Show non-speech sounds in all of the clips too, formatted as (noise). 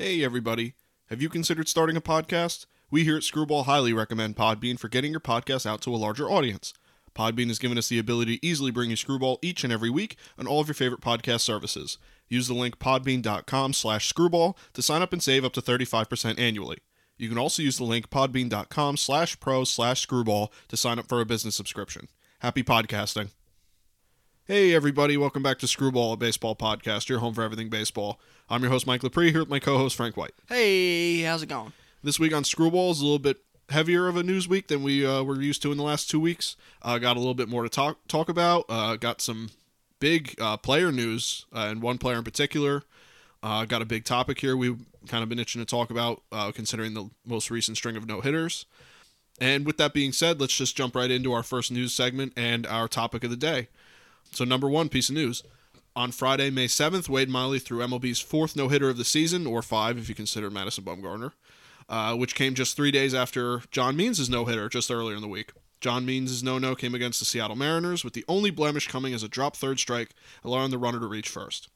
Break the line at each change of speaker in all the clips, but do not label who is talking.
Hey, everybody. Have you considered starting a podcast? We here at Screwball highly recommend Podbean for getting your podcast out to a larger audience. Podbean has given us the ability to easily bring you Screwball each and every week on all of your favorite podcast services. Use the link podbean.com slash screwball to sign up and save up to 35% annually. You can also use the link podbean.com slash pro slash screwball to sign up for a business subscription. Happy podcasting. Hey, everybody. Welcome back to Screwball, a baseball podcast, your home for everything baseball. I'm your host, Mike Lepre, here with my co host, Frank White.
Hey, how's it going?
This week on Screwball is a little bit heavier of a news week than we uh, were used to in the last two weeks. Uh, got a little bit more to talk talk about. Uh, got some big uh, player news, uh, and one player in particular. Uh, got a big topic here we've kind of been itching to talk about, uh, considering the most recent string of no hitters. And with that being said, let's just jump right into our first news segment and our topic of the day. So, number one piece of news. On Friday, May 7th, Wade Miley threw MLB's fourth no hitter of the season, or five if you consider Madison Bumgarner, uh, which came just three days after John Means' no hitter just earlier in the week. John Means' no no came against the Seattle Mariners, with the only blemish coming as a drop third strike, allowing the runner to reach first.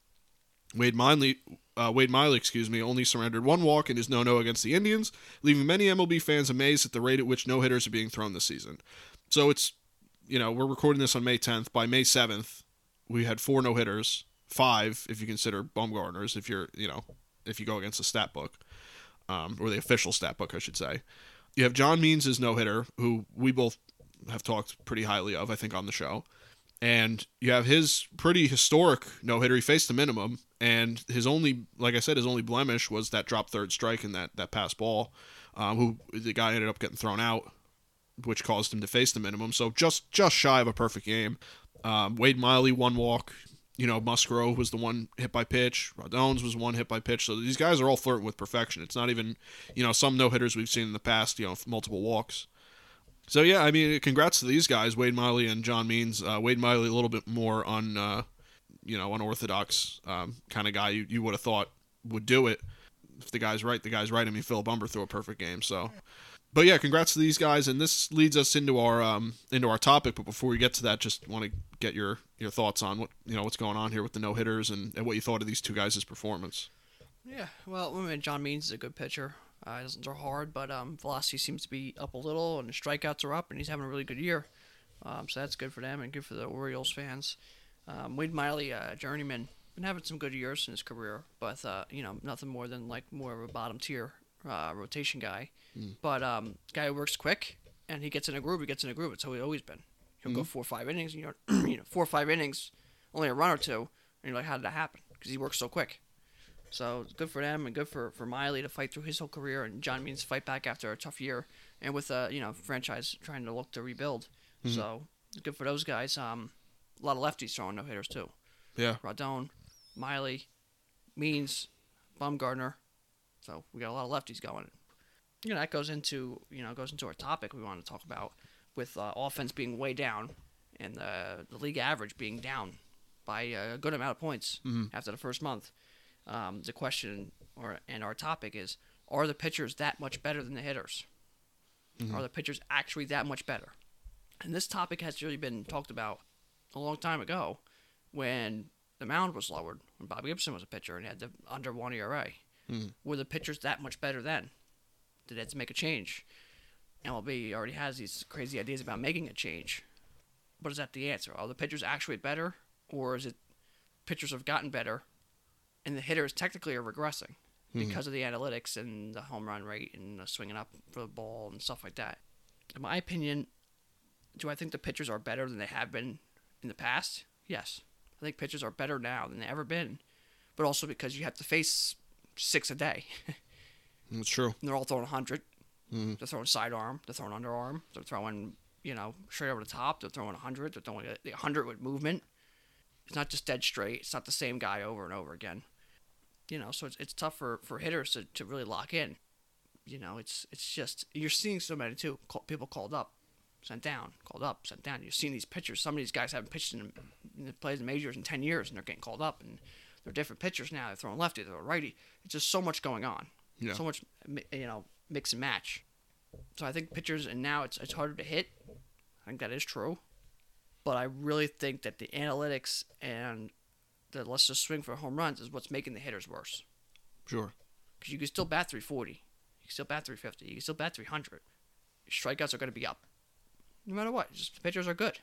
Wade Miley, uh, Wade Miley, excuse me, only surrendered one walk in his no-no against the Indians, leaving many MLB fans amazed at the rate at which no hitters are being thrown this season. So it's, you know, we're recording this on May 10th. By May 7th, we had four no hitters, five if you consider Bumgarner's, if you're, you know, if you go against the stat book, um, or the official stat book, I should say. You have John Means' no hitter, who we both have talked pretty highly of, I think, on the show. And you have his pretty historic no hitter. He faced the minimum, and his only, like I said, his only blemish was that drop third strike and that that pass ball. Um, who the guy ended up getting thrown out, which caused him to face the minimum. So just just shy of a perfect game. Um, Wade Miley one walk. You know, Musgrove was the one hit by pitch. Rodon's was one hit by pitch. So these guys are all flirting with perfection. It's not even, you know, some no hitters we've seen in the past. You know, multiple walks. So yeah, I mean, congrats to these guys, Wade Miley and John Means. Uh, Wade Miley a little bit more on, uh, you know, unorthodox um, kind of guy you, you would have thought would do it. If the guy's right, the guy's right. I mean, Phil Humber threw a perfect game. So, but yeah, congrats to these guys. And this leads us into our um, into our topic. But before we get to that, just want to get your your thoughts on what you know what's going on here with the no hitters and, and what you thought of these two guys' performance.
Yeah, well, I mean, John Means is a good pitcher. Uh, he doesn't throw hard, but um, velocity seems to be up a little, and strikeouts are up, and he's having a really good year. Um, so that's good for them and good for the Orioles fans. Um, Wade Miley, uh, journeyman, been having some good years in his career, but uh, you know nothing more than like more of a bottom tier uh, rotation guy.
Mm.
But um, guy who works quick and he gets in a groove. He gets in a groove. It's how he's always been. He'll go
Mhm.
four or five innings. You know, (clears throat) you know, four or five innings, only a run or two, and you're like, how did that happen? Because he works so quick. So it's good for them and good for, for Miley to fight through his whole career and John Means fight back after a tough year and with a you know franchise trying to look to rebuild.
Mhm.
So it's good for those guys. Um, a lot of lefties throwing no hitters too.
Yeah.
Rodon, Miley, Means, Bumgardner. So we got a lot of lefties going. You know that goes into you know goes into our topic we want to talk about with uh, offense being way down and the the league average being down by a good amount of points
Mhm.
after the first month. Um, the question or and our topic is: Are the pitchers that much better than the hitters?
Mhm.
Are the pitchers actually that much better? And this topic has really been talked about a long time ago when the mound was lowered, when Bob Gibson was a pitcher and had the under one ERA.
Mhm.
Were the pitchers that much better then? Did they have to make a change? MLB already has these crazy ideas about making a change. But is that the answer? Are the pitchers actually better? Or is it pitchers have gotten better and the hitters technically are regressing
Mhm.
because of the analytics and the home run rate and the swinging up for the ball and stuff like that? In my opinion, do I think the pitchers are better than they have been in the past? Yes. I think pitchers are better now than they've ever been, but also because you have to face six a day.
That's true.
And they're all throwing 100.
Mhm.
They're throwing sidearm. They're throwing underarm. They're throwing, you know, straight over the top. They're throwing 100. They're throwing a- the 100 with movement. It's not just dead straight. It's not the same guy over and over again. You know, so it's, it's tough for, for hitters to, to really lock in. You know, it's it's just you're seeing so many too. Call, people called up, sent down, called up, sent down. You're seeing these pitchers. Some of these guys haven't pitched in, in the plays in majors in ten years, and they're getting called up, and they're different pitchers now. They're throwing lefty, they're righty. It's just so much going on.
Yeah.
So much, you know, mix and match. So I think pitchers, and now it's it's harder to hit. I think that is true, but I really think that the analytics and the let's just swing for home runs is what's making the hitters worse.
Sure.
because you can still bat 340, you can still bat 350, you can still bat 300. Strikeouts are going to be up, no matter what. Just the pitchers are good,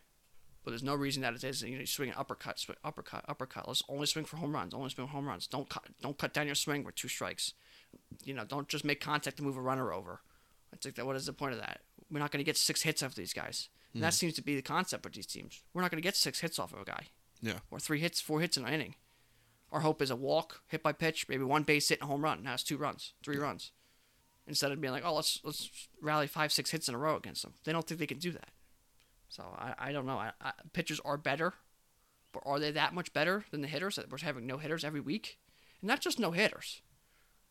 but there's no reason that it is. You know, you swing an uppercut, swing, uppercut, uppercut. Let's only swing for home runs. Only swing home runs. Don't cut, don't cut down your swing with two strikes. You know, don't just make contact to move a runner over. It's like that. What is the point of that? We're not going to get six hits off these guys. And that hmm. seems to be the concept with these teams. We're not going to get six hits off of a guy
Yeah.
or three hits, four hits in an inning. Our hope is a walk, hit by pitch, maybe one base hit and a home run. Now it's two runs, three runs. Instead of being like, oh, let's let's rally five, six hits in a row against them. They don't think they can do that. So I, I don't know. I, I, pitchers are better, but are they that much better than the hitters that we're having no hitters every week? And not just no hitters.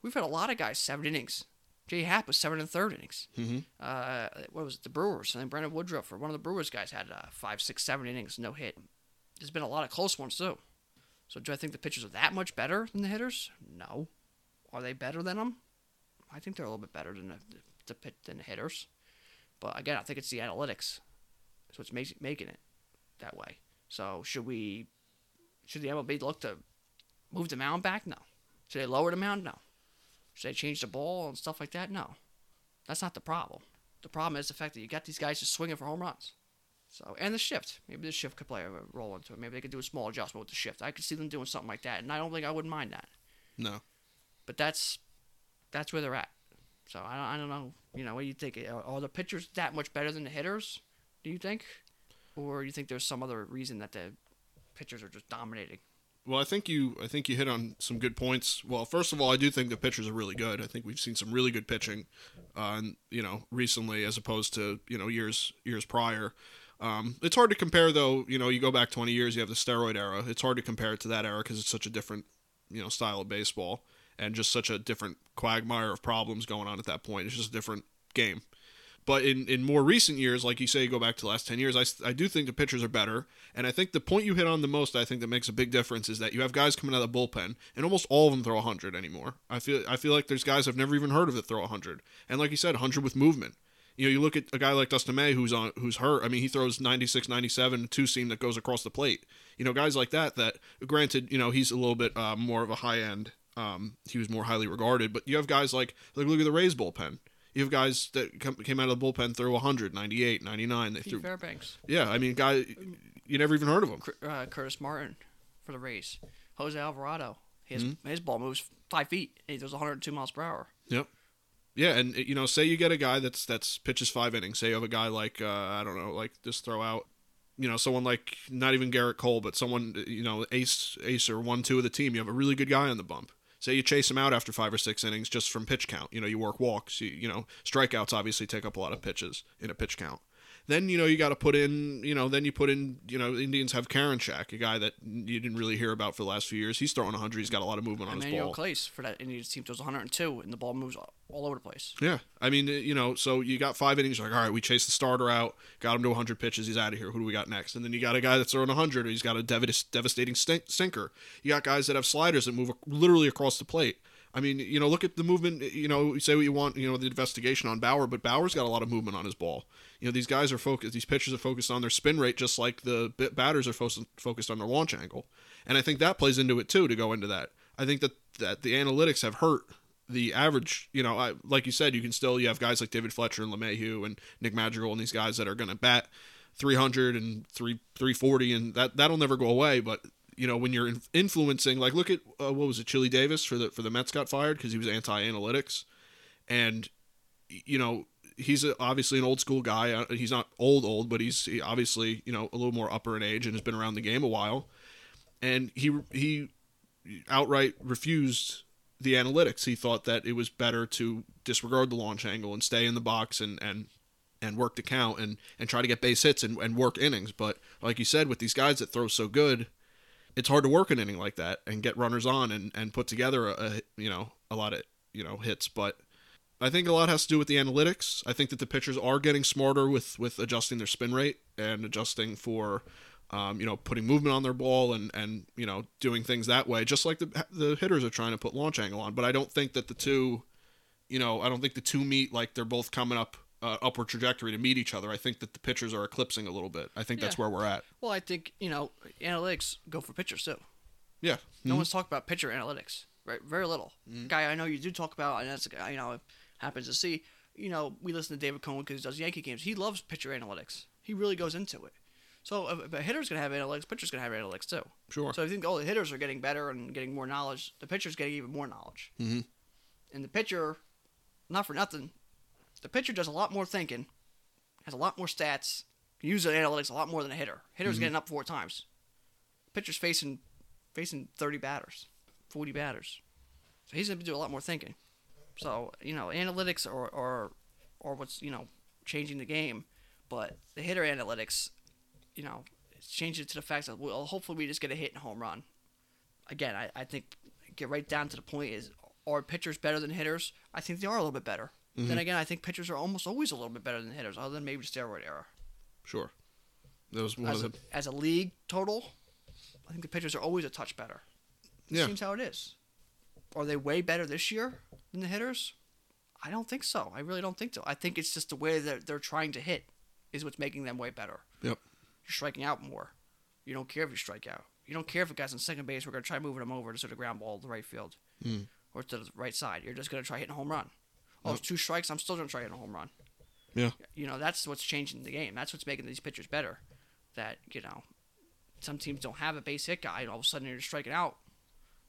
We've had a lot of guys seven innings. Jay Happ was seven and third innings.
Mm-hmm.
Uh, what was it, the Brewers? And then Brandon Woodruff, or one of the Brewers guys, had uh, five, six, seven innings, no hit. There's been a lot of close ones too. So do I think the pitchers are that much better than the hitters? No. Are they better than them? I think they're a little bit better than the, the, the than the hitters. But again, I think it's the analytics. That's what's making making it that way. So should we? Should the MLB look to move the mound back? No. Should they lower the mound? No. Should they change the ball and stuff like that? No. That's not the problem. The problem is the fact that you got these guys just swinging for home runs. So and the shift, maybe the shift could play a role into it. Maybe they could do a small adjustment with the shift. I could see them doing something like that, and I don't think I wouldn't mind that.
No.
But that's that's where they're at. So I don't, I don't know. You know, what do you think? Are the pitchers that much better than the hitters? Do you think, or do you think there's some other reason that the pitchers are just dominating?
Well, I think you I think you hit on some good points. Well, first of all, I do think the pitchers are really good. I think we've seen some really good pitching, uh, and you know, recently as opposed to you know years years prior. Um, it's hard to compare though. You know, you go back 20 years, you have the steroid era. It's hard to compare it to that era because it's such a different you know style of baseball and just such a different quagmire of problems going on at that point. It's just a different game. But in, in more recent years, like you say, you go back to the last 10 years, I, I do think the pitchers are better. And I think the point you hit on the most, I think that makes a big difference is that you have guys coming out of the bullpen, and almost all of them throw 100 anymore. I feel I feel like there's guys I've never even heard of that throw 100. And like you said, 100 with movement. You know, you look at a guy like Dustin May who's on who's hurt. I mean, he throws 96, 97, two seam that goes across the plate. You know, guys like that. That granted, you know, he's a little bit uh, more of a high end. Um, he was more highly regarded. But you have guys like like look at the Rays bullpen. You have guys that came out of the bullpen throw 100, 98, 99. They
Pete
threw,
Fairbanks,
yeah, I mean, guy, you never even heard of him.
Uh, Curtis Martin for the Rays, Jose Alvarado. His
Mm-hmm.
his ball moves five feet. And he throws 102 miles per hour.
Yep. Yeah, and you know, say you get a guy that's that's pitches five innings. Say you have a guy like uh, I don't know, like just throw out, you know, someone like not even Gerrit Cole, but someone you know, ace ace or one two of the team. You have a really good guy on the bump. Say you chase him out after five or six innings just from pitch count. You know, you work walks. You, you know, strikeouts obviously take up a lot of pitches in a pitch count. Then you know you got to put in. You know, then you put in. You know, Indians have Karinchak, a guy that you didn't really hear about for the last few years. He's throwing 100. He's got a lot of movement on his
Emmanuel
ball.
Clase for that Indians team throws 102, and the ball moves all, over the place.
Yeah, I mean, uh, you know, so you got five innings. You're like, all right, we chased the starter out, got him to 100 pitches. He's out of here. Who do we got next? And then you got a guy that's throwing 100. He's got a devas- devastating stink- sinker. You got guys that have sliders that move literally across the plate. I mean, you know, look at the movement. You know, you say what you want. You know, the investigation on Bauer, but Bauer's got a lot of movement on his ball. You know, these guys are focused. These pitchers are focused on their spin rate, just like the batters are fo- focused on their launch angle. And I think that plays into it too. To go into that, I think that that the analytics have hurt the average, you know, I, like you said, you can still you have guys like David Fletcher and LeMahieu and Nick Madrigal and these guys that are going to bat 300 and 3 340 and that that'll never go away, but you know, when you're influencing like look at uh, what was it Chili Davis for the for the Mets got fired cuz he was anti-analytics and you know, he's obviously an old school guy. Uh, He's not old old, but he's he obviously, you know, a little more upper in age and has been around the game a while. And he he outright refused the analytics. He thought that it was better to disregard the launch angle and stay in the box and and and work the count and and try to get base hits and, and work innings. But like you said, with these guys that throw so good, it's hard to work an inning like that and get runners on and, and put together a, a you know a lot of you know hits. But I think a lot has to do with the analytics. I think that the pitchers are getting smarter with with adjusting their spin rate and adjusting for um, you know, putting movement on their ball and and you know doing things that way, just like the the hitters are trying to put launch angle on. But I don't think that the two, you know, I don't think the two meet like they're both coming up uh, upward trajectory to meet each other. I think that the pitchers are eclipsing a little bit. I think that's where we're at.
Well, I think you know analytics go for pitchers too.
Yeah,
No
Mhm.
one's talking about pitcher analytics Right, very little. Guy I know you do talk about, and that's you know happens to see. You know, we listen to David Cone because he does Yankee games. He loves pitcher analytics. He really goes into it. So if, a hitter's gonna have analytics, pitcher's gonna have analytics too.
Sure.
So I think all the hitters are getting better and getting more knowledge. The pitcher's getting even more knowledge.
Mhm.
And the pitcher, not for nothing, the pitcher does a lot more thinking, has a lot more stats, can use the analytics a lot more than a hitter. Hitter's getting up four times. Pitcher's facing facing thirty batters, forty batters. So he's gonna do a lot more thinking. So you know, analytics or are, are what's you know changing the game, but the hitter analytics, you know, it's changing to the fact that well, hopefully we just get a hit and home run. Again, I, I think get right down to the point is are pitchers better than hitters? I think they are a little bit better. Mm-hmm. Then again, I think pitchers are almost always a little bit better than hitters, other than maybe steroid era.
Sure. That was one
As
of
a,
the
as a league total, I think the pitchers are always a touch better. It
Yeah.
seems how it is. Are they way better this year than the hitters? I don't think so. I really don't think so. I think it's just the way that they're trying to hit is what's making them way better.
Yep.
You're striking out more. You don't care if you strike out. You don't care if a guy's on second base. We're going to try moving him over to sort of ground ball to the right field
Mm.
or to the right side. You're just going to try hitting a home run. Oh, it's two strikes. I'm still going to try hitting a home run.
Yeah.
You know, that's what's changing the game. That's what's making these pitchers better. That, you know, some teams don't have a base hit guy, and all of a sudden you're striking out.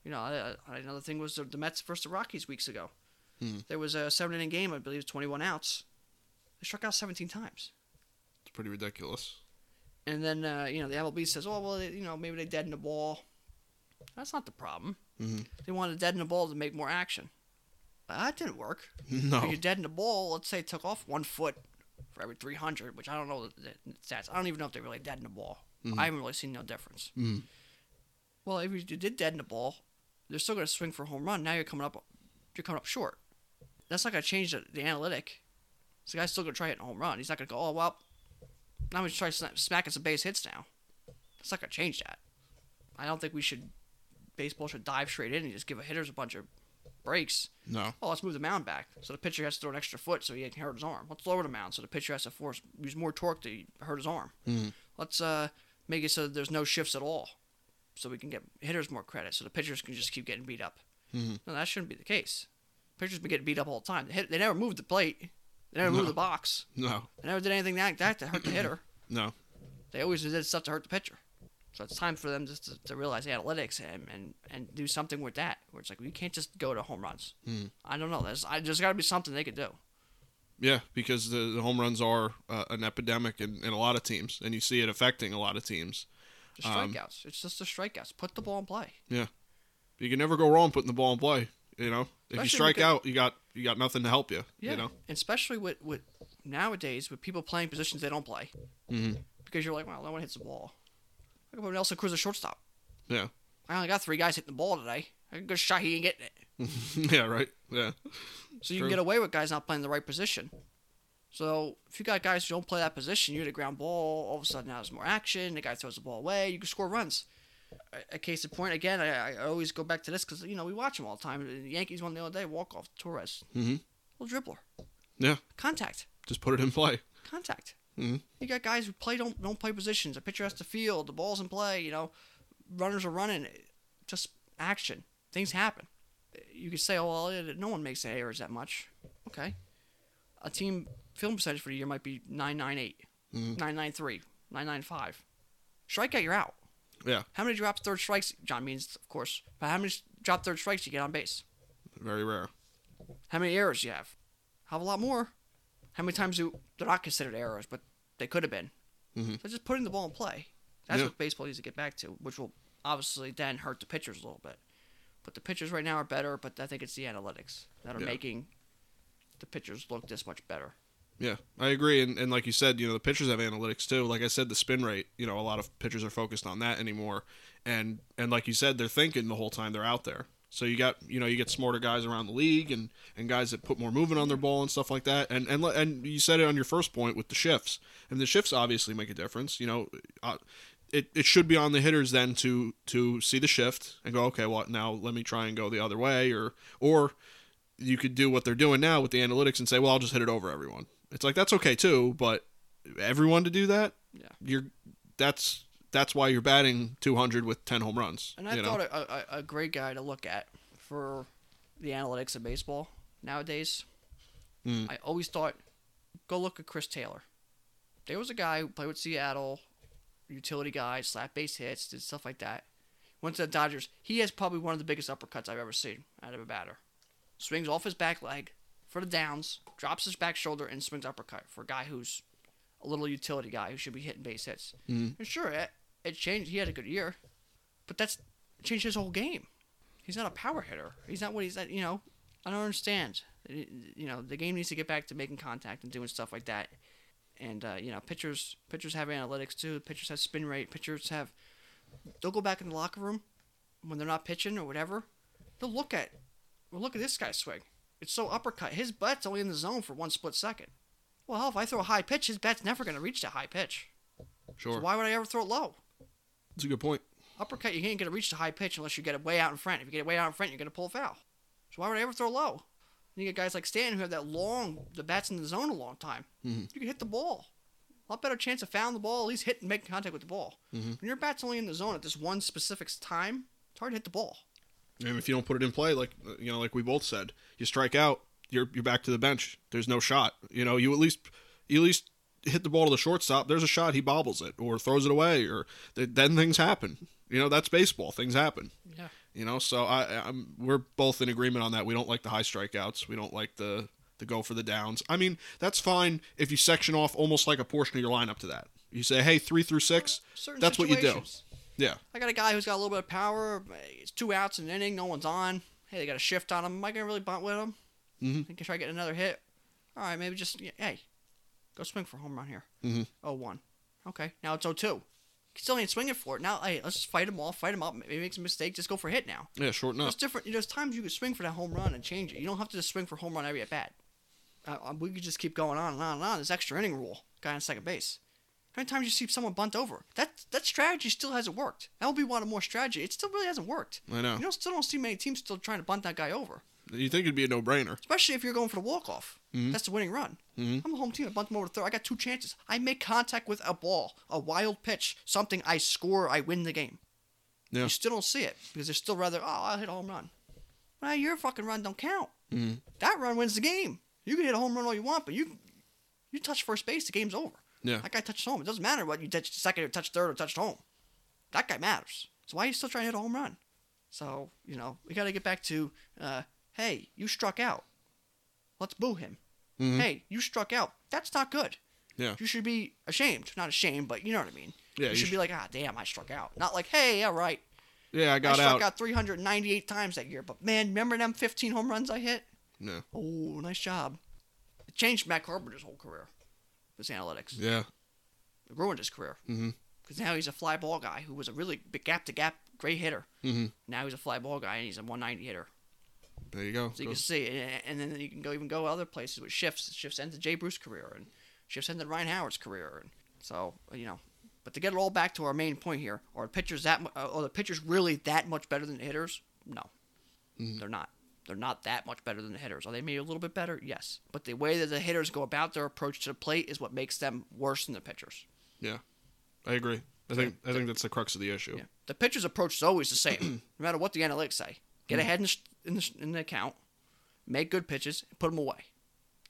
You know, uh, another thing was the, the Mets versus the Rockies weeks ago.
Hmm.
There was a seven inning game, I believe 21 outs. They struck out 17 times.
It's pretty ridiculous.
And then, uh, you know, the MLB says, oh, well, they, you know, maybe they deadened the ball. That's not the problem.
Mhm.
They wanted to deaden the ball to make more action. But that didn't work.
No.
If you deaden the ball, let's say it took off one foot for every 300, which I don't know the, stats. I don't even know if they really deadened the ball. I haven't really seen no difference.
Mhm.
Well, if you did deaden the ball, they're still going to swing for a home run. Now you're coming up, you're coming up short. That's not going to change the, the analytic. So the guy's still going to try hitting a home run. He's not going to go, oh well, now I'm going to try sna- smacking some base hits now. That's not going to change that. I don't think we should. Baseball should dive straight in and just give a hitters a bunch of breaks.
No.
Oh, let's move the mound back. So the pitcher has to throw an extra foot so he can hurt his arm. Let's lower the mound so the pitcher has to force use more torque to hurt his arm.
Mhm.
Let's uh, make it so that there's no shifts at all, so we can get hitters more credit. So the pitchers can just keep getting beat up.
Mhm.
No, that shouldn't be the case. Pitchers been getting beat up all the time. They, hit, they never moved the plate. They never
No.
moved the box.
No.
They never did anything like that to hurt the hitter. (clears throat)
No.
They always did stuff to hurt the pitcher. So it's time for them just to, to realize analytics and, and, and do something with that. Where it's like we can't just go to home runs.
Mhm.
I don't know. There's I, there's got to be something they could do.
Yeah, because the, the home runs are uh, an epidemic in, in a lot of teams, and you see it affecting a lot of teams.
The
Um,
strikeouts. it's just the strikeouts. Put the ball in play.
Yeah, you can never go wrong putting the ball in play. You know, if you strike
because-
out, you got you got nothing to help you.
Yeah.
You know.
And especially with, with nowadays with people playing positions they don't play.
Mhm.
Because you're like, well, no one hits the ball. I can put Nelson Cruz at shortstop.
Yeah.
I only got three guys hitting the ball today. I can go shot. He ain't getting it. (laughs)
yeah. Right. Yeah.
So you
True.
can get away with guys not playing the right position. So if you got guys who don't play that position, you hit a ground ball. All of a sudden, now there's more action. The guy throws the ball away. You can score runs. A- A case in point, again, I, I always go back to this because you know we watch them all the time. The Yankees won the other day. Walk off Torres,
Mhm.
little dribbler.
Yeah.
Contact,
Just put it in play.
contact.
Mhm.
You got guys who play don't don't play positions. A pitcher has to field. The ball's in play. You know, runners are running. Just action. Things happen. You could say, oh well, no one makes errors that much. Okay. A team film percentage for the year might be 998,
Mhm.
993, 995. Strikeout, you're out.
Yeah.
How many drop third strikes? John means, of course. But how many drop third strikes you get on base?
Very rare.
How many errors you have? Have a lot more. How many times do they're not considered errors, but they could have been?
Mhm.
So just putting the ball in play. That's
Yeah.
what baseball needs to get back to, which will obviously then hurt the pitchers a little bit. But the pitchers right now are better, but I think it's the analytics that are
Yeah.
making the pitchers look this much better.
Yeah, I agree, and, and like you said, you know the pitchers have analytics too. Like I said, the spin rate, you know, a lot of pitchers are focused on that anymore, and and like you said, they're thinking the whole time they're out there. So you got you know you get smarter guys around the league and, and guys that put more movement on their ball and stuff like that. And and and you said it on your first point with the shifts, and the shifts obviously make a difference. You know, uh, it, it should be on the hitters then to to see the shift and go okay, well now let me try and go the other way, or or you could do what they're doing now with the analytics and say, well I'll just hit it over everyone. It's like that's okay too, but everyone to do that,
Yeah.
you're that's that's why you're batting 200 with 10 home runs.
And I thought a, a, a great guy to look at for the analytics of baseball nowadays.
Mm.
I always thought, go look at Chris Taylor. There was a guy who played with Seattle, utility guy, slap base hits, did stuff like that. Went to the Dodgers. He has probably one of the biggest uppercuts I've ever seen out of a batter. Swings off his back leg for the downs, drops his back shoulder, and swings uppercut for a guy who's a little utility guy who should be hitting base hits.
Mhm.
And sure, it, it changed. He had a good year, but that's changed his whole game. He's not a power hitter. He's not what he's. You know, I don't understand. You know, the game needs to get back to making contact and doing stuff like that. And uh, you know, pitchers pitchers have analytics too. Pitchers have spin rate. Pitchers have. They'll go back in the locker room when they're not pitching or whatever. They'll look at, well, look at this guy's swing. It's so uppercut. His butt's only in the zone for one split second. Well, hell, if I throw a high pitch, his bat's never going to reach that high pitch.
Sure.
So why would I ever throw it low?
That's a good point.
Uppercut, you ain't going to reach the high pitch unless you get it way out in front. If you get it way out in front, you're going to pull a foul. So why would I ever throw low? You get guys like Stan who have that long, the bat's in the zone a long time.
Mhm.
You can hit the ball. A lot better chance of fouling the ball, at least hitting, and making contact with the ball.
Mhm.
When your bat's only in the zone at this one specific time, it's hard to hit the ball.
And if you don't put it in play, like you know, like we both said, you strike out, you're you're back to the bench. There's no shot. You know, you at least you at least hit the ball to the shortstop. There's a shot. He bobbles it or throws it away, or th- then things happen. You know, that's baseball. Things happen.
Yeah.
You know, so I, I'm we're both in agreement on that. We don't like the high strikeouts. We don't like the the go for the downs. I mean, that's fine if you section off almost like a portion of your lineup to that. You say, hey, three through six.
Certain
That's what you do. Yeah.
I got a guy who's got a little bit of power. It's two outs in an inning, no one's on. Hey, they got a shift on him. Am I gonna really bunt with him?
Mm-hmm.
I can try getting another hit. All right, maybe just yeah, hey, go swing for a home run here.
Mhm.
Oh one. Okay, now it's 0-2. Still ain't swinging for it. Now, hey, let's just fight him off, fight him up. Maybe make some mistake, just go for a hit now.
Yeah. short up.
There's different. you There's times you can swing for that home run and change it. You don't have to just swing for home run every at bat. Uh, uh, we could just keep going on and on and on. This extra inning rule, guy on second base. How many times you see someone bunt over? That that strategy still hasn't worked. LB wanted more strategy. It still really hasn't worked.
I know.
You don't still don't see many teams still trying to bunt that guy over,
You think it'd be a no brainer?
especially if you're going for the walk off.
Mhm.
That's the winning run.
Mhm.
I'm the home team. I bunt him over to third. I got two chances. I make contact with a ball, a wild pitch, something. I score. I win the game.
Yeah.
You still don't see it because they're still rather. Oh, I'll hit a home run. Well, your fucking run don't count.
Mhm.
That run wins the game. You can hit a home run all you want, but you you touch first base, the game's over.
Yeah.
That guy touched home. It doesn't matter what you touched second or touched third or touched home. That guy matters. So why are you still trying to hit a home run? So you know we got to get back to, uh, hey, you struck out. Let's boo him.
Mhm.
Hey, you struck out. That's not good.
Yeah.
You should be ashamed. Not ashamed, but you know what I mean.
Yeah,
You
you
should
sh-
be like, ah, damn, I struck out. Not like, hey, all right,
Yeah, I got
I
got
struck
out.
out 398 times that year. But man, remember them 15 home runs I hit?
No.
Oh, nice job. It changed Matt Carpenter's whole career. This analytics.
Yeah.
It ruined his career.
Mhm.
Because now he's a fly ball guy who was a really big gap to gap great hitter.
Mhm.
Now he's a fly ball guy and he's a 190 hitter.
There you go.
So you
Go-
can see, and, and then you can go even go other places with shifts. Shifts ended Jay Bruce's career, and shifts ended Ryan Howard's career, and so you know. But to get it all back to our main point here, are the pitchers that uh, are the pitchers really that much better than the hitters? No,
Mhm.
they're not. They're not that much better than the hitters. Are they maybe a little bit better? Yes. But the way that the hitters go about their approach to the plate is what makes them worse than the pitchers. Yeah.
I agree. I think I think that's the crux of the issue.
Yeah. The pitcher's approach is always the same, (clears throat) no matter what the analytics say. Get
Mm.
ahead in the, in, the, in the account, make good pitches, and put them away.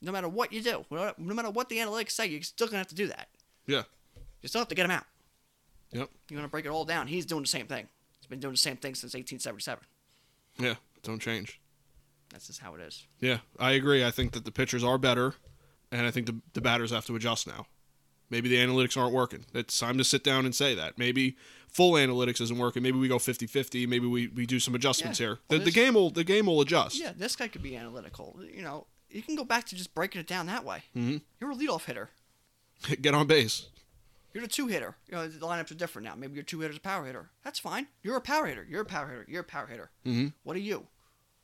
No matter what you do, no matter what the analytics say, you're still gonna have to do that.
Yeah.
You still have to get them out.
Yep.
You're gonna break it all down. He's doing the same thing. He's been doing the same thing since 1877.
Yeah. Don't change.
That's just how it is.
Yeah, I agree. I think that the pitchers are better, and I think the, the batters have to adjust now. Maybe the analytics aren't working. It's time to sit down and say that. Maybe full analytics isn't working. Maybe we go 50-50. Maybe we, we do some adjustments
Yeah.
here.
Well,
The, the game will the game will adjust.
Yeah, this guy could be analytical. You know, you can go back to just breaking it down that way.
Mhm.
You're a leadoff hitter. (laughs)
Get on base.
You're a two hitter. You know, the lineups are different now. Maybe your two hitter's a power hitter. That's fine. You're a power hitter. You're a power hitter. You're a power hitter.
Mhm.
What are you?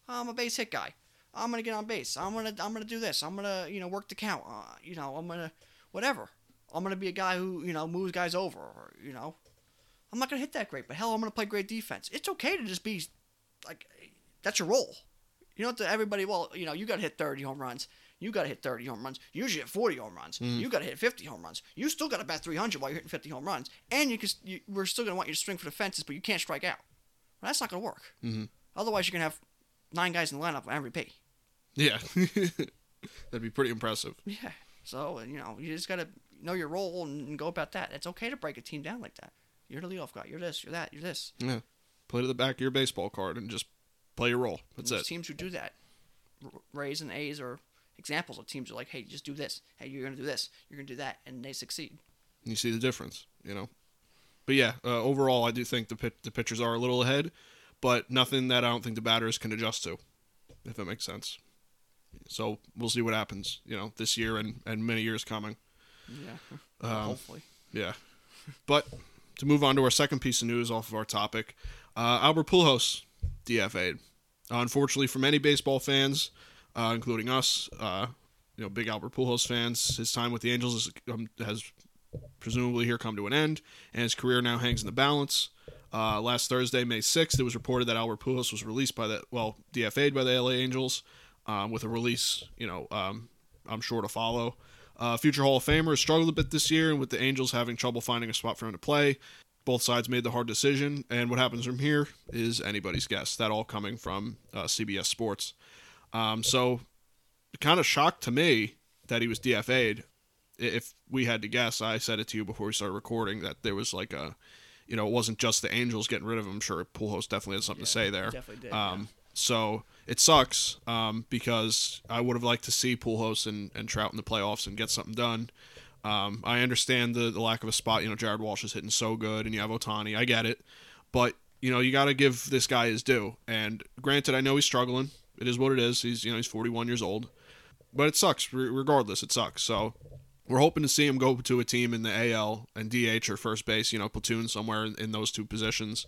I'm a base hit guy. I'm gonna get on base. I'm gonna I'm gonna do this. I'm gonna you know work the count. Uh, you know I'm gonna whatever. I'm gonna be a guy who you know moves guys over. Or, you know, I'm not gonna hit that great, but hell, I'm gonna play great defense. It's okay to just be like that's your role. You don't to everybody. Well, you know you got to hit 30 home runs. You got to hit 30 home runs. You usually hit 40 home runs. You got to hit 50 home runs. You still got to bat 300 while you're hitting 50 home runs. And you can, you, we're still going to want you to swing for the fences, but you can't strike out. Well, that's not going to work.
Mhm.
Otherwise, you're going to have nine guys in the lineup on MVP.
Yeah, (laughs) that'd be pretty impressive.
Yeah. So you know, you just gotta know your role and go about that. It's okay to break a team down like that. You're the leadoff guy. You're this. You're that. You're this.
Yeah, play to the back of your baseball card and just play your role. That's it.
Teams who do that, Rays and A's are examples of teams who are like, hey, just do this. Hey, you're gonna do this. You're gonna do that, and they succeed.
You see the difference, you know. But yeah, uh, overall, I do think the pit- the pitchers are a little ahead, but nothing that I don't think the batters can adjust to, if that makes sense. So we'll see what happens, you know, this year and, and many years coming.
Yeah. (laughs)
Um,
Hopefully.
Yeah. But to move on to our second piece of news off of our topic, uh, Albert Pujols DFA'd. Uh, unfortunately, for many baseball fans, uh, including us, uh, you know, big Albert Pujols fans, his time with the Angels is, um, has presumably here come to an end, and his career now hangs in the balance. Uh, last Thursday, May 6th, it was reported that Albert Pujols was released by the, well, DFA'd by the LA Angels, um, with a release, you know, um, I'm sure to follow. Uh, future Hall of Famer has struggled a bit this year, and with the Angels having trouble finding a spot for him to play, both sides made the hard decision. And what happens from here is anybody's guess. That all coming from uh, CBS Sports. Um, so, kind of shocked to me that he was DFA'd. If we had to guess, I said it to you before we started recording that there was like a, you know, it wasn't just the Angels getting rid of him. I'm sure Pujols definitely had something to say there.
definitely did,
Um, So it sucks um, because I would have liked to see Pujols and, and Trout in the playoffs and get something done. Um, I understand the, the lack of a spot. You know, Jared Walsh is hitting so good, and you have Ohtani. I get it, but you know you got to give this guy his due. And granted, I know he's struggling. It is what it is. He's you know he's 41 years old, but it sucks. Re- regardless, it sucks. So we're hoping to see him go to a team in the AL and DH or first base. You know, platoon somewhere in, in those two positions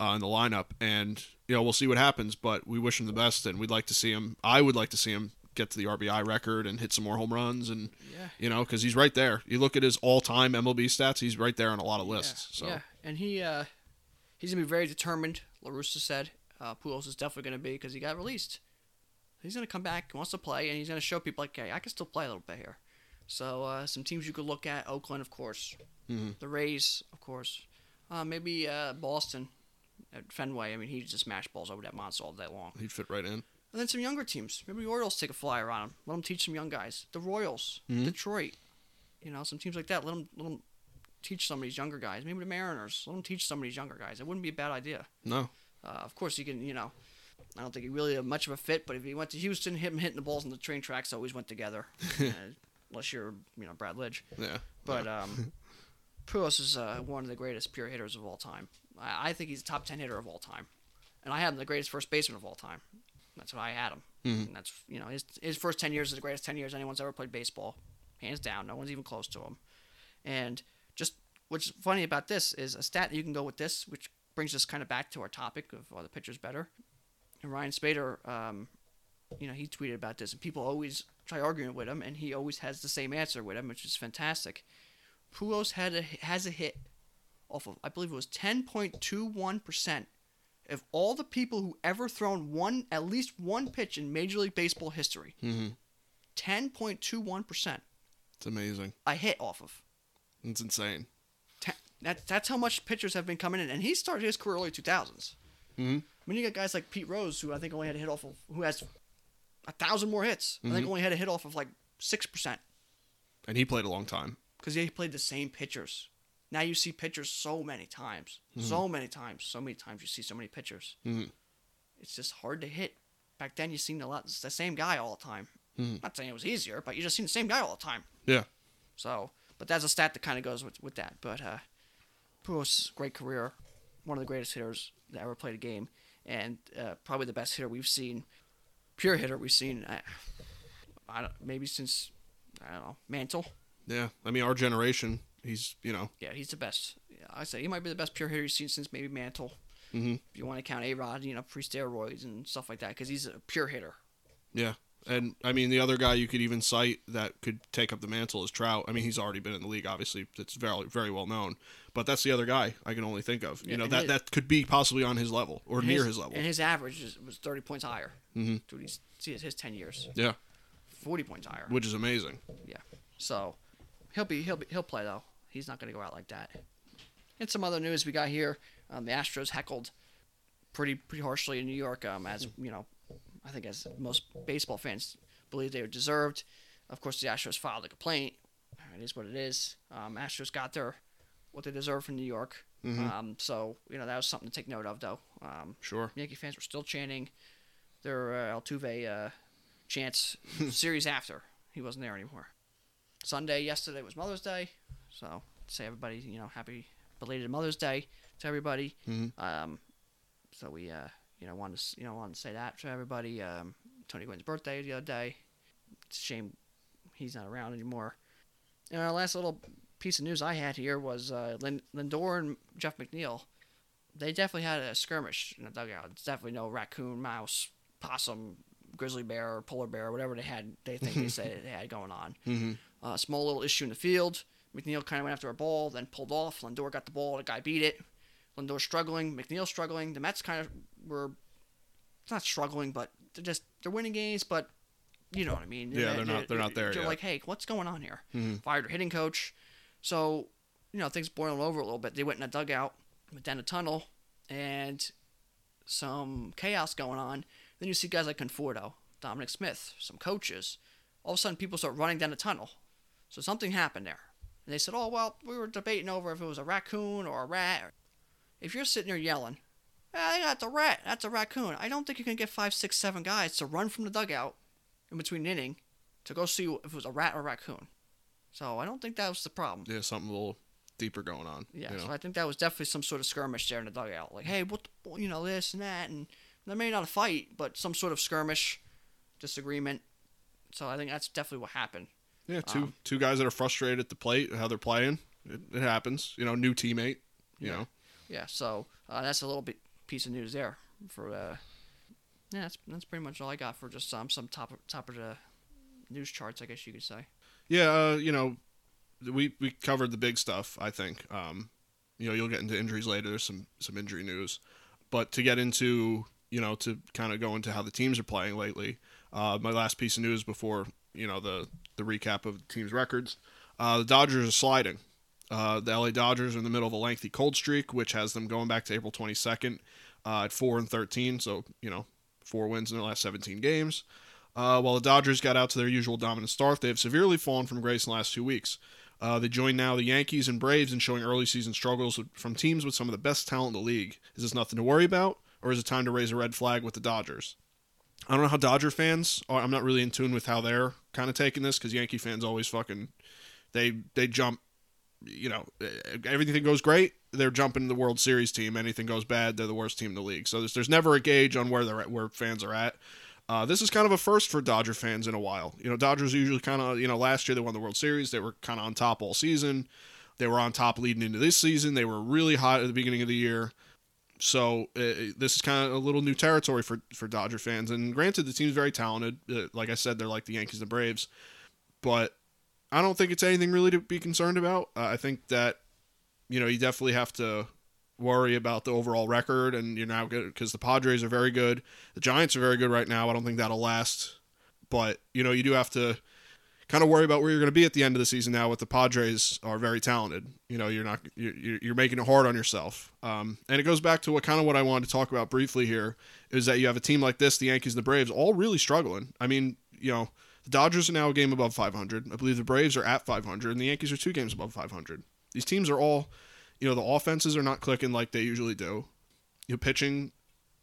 uh, in the lineup, and you know we'll see what happens. But we wish him the best, and we'd like to see him. I would like to see him get to the RBI record and hit some more home runs, and
Yeah.
you know because he's right there. You look at his all-time MLB stats; he's right there on a lot of lists.
Yeah,
so
yeah, and he uh, he's gonna be very determined. La Russa said uh, Pujols is definitely gonna be because he got released. He's gonna come back, wants to play, and he's gonna show people like, hey, I can still play a little bit here. So uh, some teams you could look at: Oakland, of course,
Mhm.
the Rays, of course, uh, maybe uh, Boston at Fenway. I mean, he just smash balls over that monster all day long.
he'd fit right in.
And then some younger teams. Maybe the Orioles take a flyer on him. Let them teach some young guys. The Royals,
Mhm.
Detroit, you know, some teams like that. Let them, let them teach some of these younger guys. Maybe the Mariners. Let them teach some of these younger guys. It wouldn't be a bad idea.
No,
Uh, of course, you can, you know, I don't think he really had much of a fit, but if he went to Houston, him hitting the balls on the train tracks always went together. (laughs) unless you're, you know, Brad Lidge.
yeah,
But um, (laughs) Pujols is uh, one of the greatest pure hitters of all time. I, I think he's a top ten hitter of all time, and I had him the greatest first baseman of all time. That's why I had him.
Mhm.
And that's you know his his first ten years is the greatest ten years anyone's ever played baseball, hands down. No one's even close to him. And just what's funny about this is a stat that you can go with this, which brings us kind of back to our topic of are the pitchers better. And Ryan Spaeder, um, you know, he tweeted about this, and people always try arguing with him, and he always has the same answer with him, which is fantastic. Pujols had a has a hit off of I believe it was ten point two one percent of all the people who ever thrown one at least one pitch in Major League Baseball history.
hmm
Ten point two one percent
it's amazing.
I hit off of.
It's insane.
Ten, that that's how much pitchers have been coming in, and he started his career early two thousands.
Mhm.
When you got guys like Pete Rose, who I think only had a hit off of, who has a thousand more hits, I think
Mhm.
only had a hit off of like six percent
And he played a long time.
because he played the same pitchers. Now you see pitchers so many times, so many times, so many times you see so many pitchers.
Mhm.
It's just hard to hit. Back then you seen a lot it's the same guy all the time.
Mhm.
Not saying it was easier, but you just seen the same guy all the time.
Yeah.
So, but that's a stat that kind of goes with, with that. But uh, Pujols, great career, one of the greatest hitters that ever played a game, and uh, probably the best hitter we've seen, pure hitter we've seen. I, I don't, maybe since I don't know Mantle.
Yeah. I mean, our generation, he's, you know,
Yeah, he's the best. Yeah, I say he might be the best pure hitter you've seen since maybe Mantle.
Mhm.
If you want to count A Rod, you know, pre steroids and stuff like that, because he's a pure hitter.
Yeah. And I mean, the other guy you could even cite that could take up the mantle is Trout. I mean, he's already been in the league, obviously. It's very, very well known. But that's the other guy I can only think of.
Yeah,
you know, that,
his-
that could be possibly on his level or near his, level.
And his average is, was 30 points higher.
Mhm.
Dude, he's, see, his 10 years.
Yeah.
40 points higher.
Which is amazing. Yeah.
So he'll be he'll be he'll play though. He's not going to go out like that. And some other news we got here: um, the Astros heckled pretty pretty harshly in New York, um, as you know, I think as most baseball fans believe they were deserved. Of course, the Astros filed a complaint. It is what it is. Um, Astros got their what they deserve from New York.
Mhm.
Um, so you know that was something to take note of, though. Um,
Sure.
Yankee fans were still chanting their uh, Altuve uh, chants (laughs) series after he wasn't there anymore. Sunday yesterday was Mother's Day, so say everybody you know happy belated Mother's Day to everybody.
Mhm.
Um, so we uh, you know wanted to you know wanted to say that to everybody. Um, Tony Gwynn's birthday the other day. It's a shame he's not around anymore. And our last little piece of news I had here was uh, Lin- Lindor and Jeff McNeil. They definitely had a skirmish in the dugout. It's definitely no raccoon, mouse, possum, grizzly bear, or polar bear, or whatever they had. They think they said they had going on. (laughs)
Mm-hmm.
Uh, small little issue in the field. McNeil kind of went after a ball, then pulled off. Lindor got the ball. The guy beat it. Lindor struggling. McNeil struggling. The Mets kind of were not struggling, but they're just they're winning games, but you know what I mean.
Yeah, they're not- they're not there
They're
yet.
like, hey, what's going on here?
Mhm.
Fired their hitting coach. So you know things boiling over a little bit. They went in a dugout, went down a tunnel, and some chaos going on. Then you see guys like Conforto, Dominic Smith, some coaches. All of a sudden, people start running down the tunnel. So something happened there. And they said, oh, well, we were debating over if it was a raccoon or a rat. If you're sitting there yelling, I got the rat, that's a raccoon, I don't think you can get five, six, seven guys to run from the dugout in between inning to go see if it was a rat or a raccoon. So I don't think that was the problem.
Yeah, something a little deeper going on.
Yeah,
you know?
so I think that was definitely some sort of skirmish there in the dugout. Like, hey, what, the, you know, this and that, and there may not a fight, but some sort of skirmish, disagreement. So I think that's definitely what happened.
Yeah, two
Um,
two guys that are frustrated at the plate, how they're playing. It, it happens. You know, new teammate. You
Yeah.
know,
Yeah, so uh, that's a little bit piece of news there for. Uh, yeah, that's that's pretty much all I got for just um, some top top of the news charts, I guess you could say.
yeah. Uh, you know, we we covered the big stuff. I think. Um, you know, you'll get into injuries later. There's some some injury news, but to get into you know to kind of go into how the teams are playing lately. Uh, my last piece of news before you know the the recap of the team's records. Uh, the Dodgers are sliding. Uh, the LA Dodgers are in the middle of a lengthy cold streak, which has them going back to April 22nd uh, at four and 13. So you know, four wins in their last 17 games. Uh, while the Dodgers got out to their usual dominant start, they have severely fallen from grace in the last two weeks. Uh, they join now the Yankees and Braves in showing early season struggles from teams with some of the best talent in the league. Is this nothing to worry about, or is it time to raise a red flag with the Dodgers? I don't know how Dodger fans are. I'm not really in tune with how they're kind of taking this because Yankee fans always fucking they they jump. You know, everything goes great, they're jumping the World Series team. Anything goes bad, they're the worst team in the league. So there's, there's never a gauge on where they're at, where fans are at. Uh, this is kind of a first for Dodger fans in a while. You know, Dodgers usually kind of, you know, last year they won the World Series. They were kind of on top all season. They were on top leading into this season. They were really hot at the beginning of the year. So uh, this is kind of a little new territory for, for Dodger fans. And granted, the team's very talented. Uh, like I said, they're like the Yankees and the Braves. But I don't think it's anything really to be concerned about. Uh, I think that, you know, you definitely have to worry about the overall record. And you're now good because the Padres are very good. The Giants are very good right now. I don't think that'll last. But, you know, you do have to kind of worry about where you're going to be at the end of the season now with the Padres are very talented. You know, you're not you're, you're making it hard on yourself. Um, and it goes back to what kind of what I wanted to talk about briefly here is that you have a team like this, the Yankees the Braves, all really struggling. I mean, you know, the Dodgers are now a game above 500. I believe the Braves are at 500, and the Yankees are two games above 500. These teams are all, you know, the offenses are not clicking like they usually do. You know, pitching,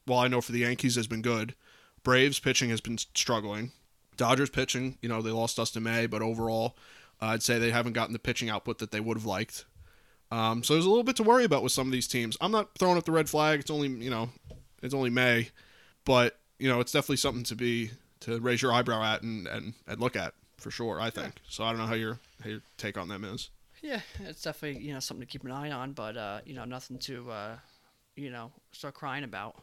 well, I know for the Yankees has been good. Braves pitching has been struggling. Dodgers pitching, you know, they lost Dustin May, but overall, uh, I'd say they haven't gotten the pitching output that they would have liked. Um, so there's a little bit to worry about with some of these teams. I'm not throwing up the red flag. It's only, you know, it's only May, but you know, it's definitely something to be to raise your eyebrow at and and, and look at for sure. I think. So I don't know how your how your take on them is.
Yeah, it's definitely you know something to keep an eye on, but uh, you know nothing to uh, you know start crying about.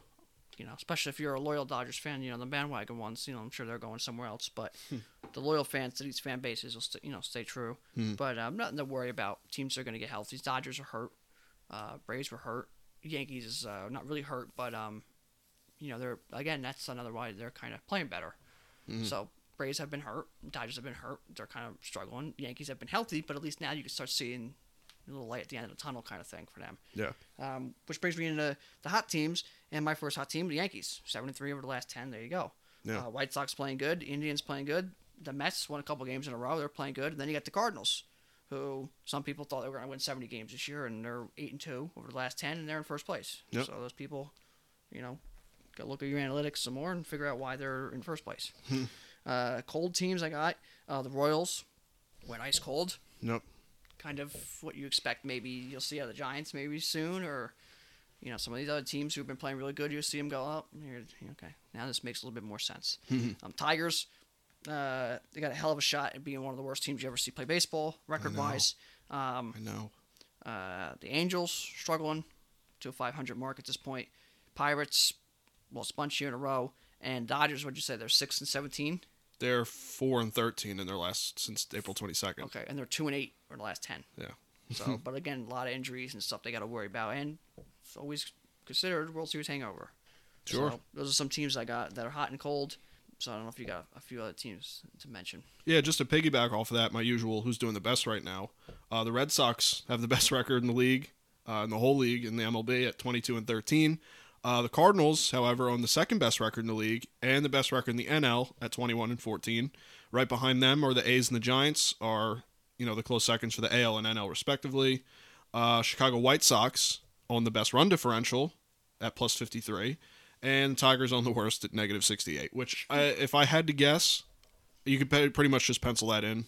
You know, especially if you're a loyal Dodgers fan. You know the bandwagon ones. You know I'm sure they're going somewhere else, but the loyal fans to these fan bases will st- you know stay true.
Hmm.
But um, nothing to worry about. Teams are going to get healthy. Dodgers are hurt. Uh, Braves were hurt. Yankees is uh, not really hurt, but um, you know they're again that's another why they're kind of playing better.
Mhm.
So Braves have been hurt. Dodgers have been hurt. They're kind of struggling. Yankees have been healthy, but at least now you can start seeing a little light at the end of the tunnel kind of thing for them.
Yeah.
Um, which brings me into the hot teams, and my first hot team, the Yankees, seven and three over the last ten. There you go.
Yeah.
Uh, White Sox playing good. Indians playing good. The Mets won a couple games in a row. They're playing good. And then you got the Cardinals, who some people thought they were going to win 70 games this year, and they're eight and two over the last 10, and they're in first place.
Yep.
So those people, you know, to look at your analytics some more and figure out why they're in first place. (laughs) uh, cold teams I got uh, the Royals went ice cold.
Nope.
Kind of what you expect. Maybe you'll see out the Giants maybe soon, or you know some of these other teams who've been playing really good. You'll see them go up. Okay, now this makes a little bit more sense. um, Tigers, uh, they got a hell of a shot at being one of the worst teams you ever see play baseball, record wise. Um,
I know.
uh, the Angels struggling to a 500 mark at this point. Pirates, well, it's a bunch year in a row. And Dodgers, what'd you say? They're six and 17.
They're four and thirteen in their last since April twenty second.
Okay, and they're two and eight in the last ten.
Yeah.
So, (laughs) but again, a lot of injuries and stuff they got to worry about, and it's always considered World Series hangover.
Sure.
So those are some teams I got that are hot and cold. So I don't know if you got a few other teams to mention.
Yeah, just to piggyback off of that, my usual who's doing the best right now. Uh, the Red Sox have the best (laughs) record in the league, uh, in the whole league in the MLB at 22 and 13. Uh, the Cardinals, however, own the second best record in the league and the best record in the NL at 21 and 14. Right behind them are the A's and the Giants, are you know the close seconds for the AL and NL respectively. Uh, Chicago White Sox own the best run differential at plus 53, and Tigers own the worst at negative 68. Which, I, if I had to guess, you could pretty much just pencil that in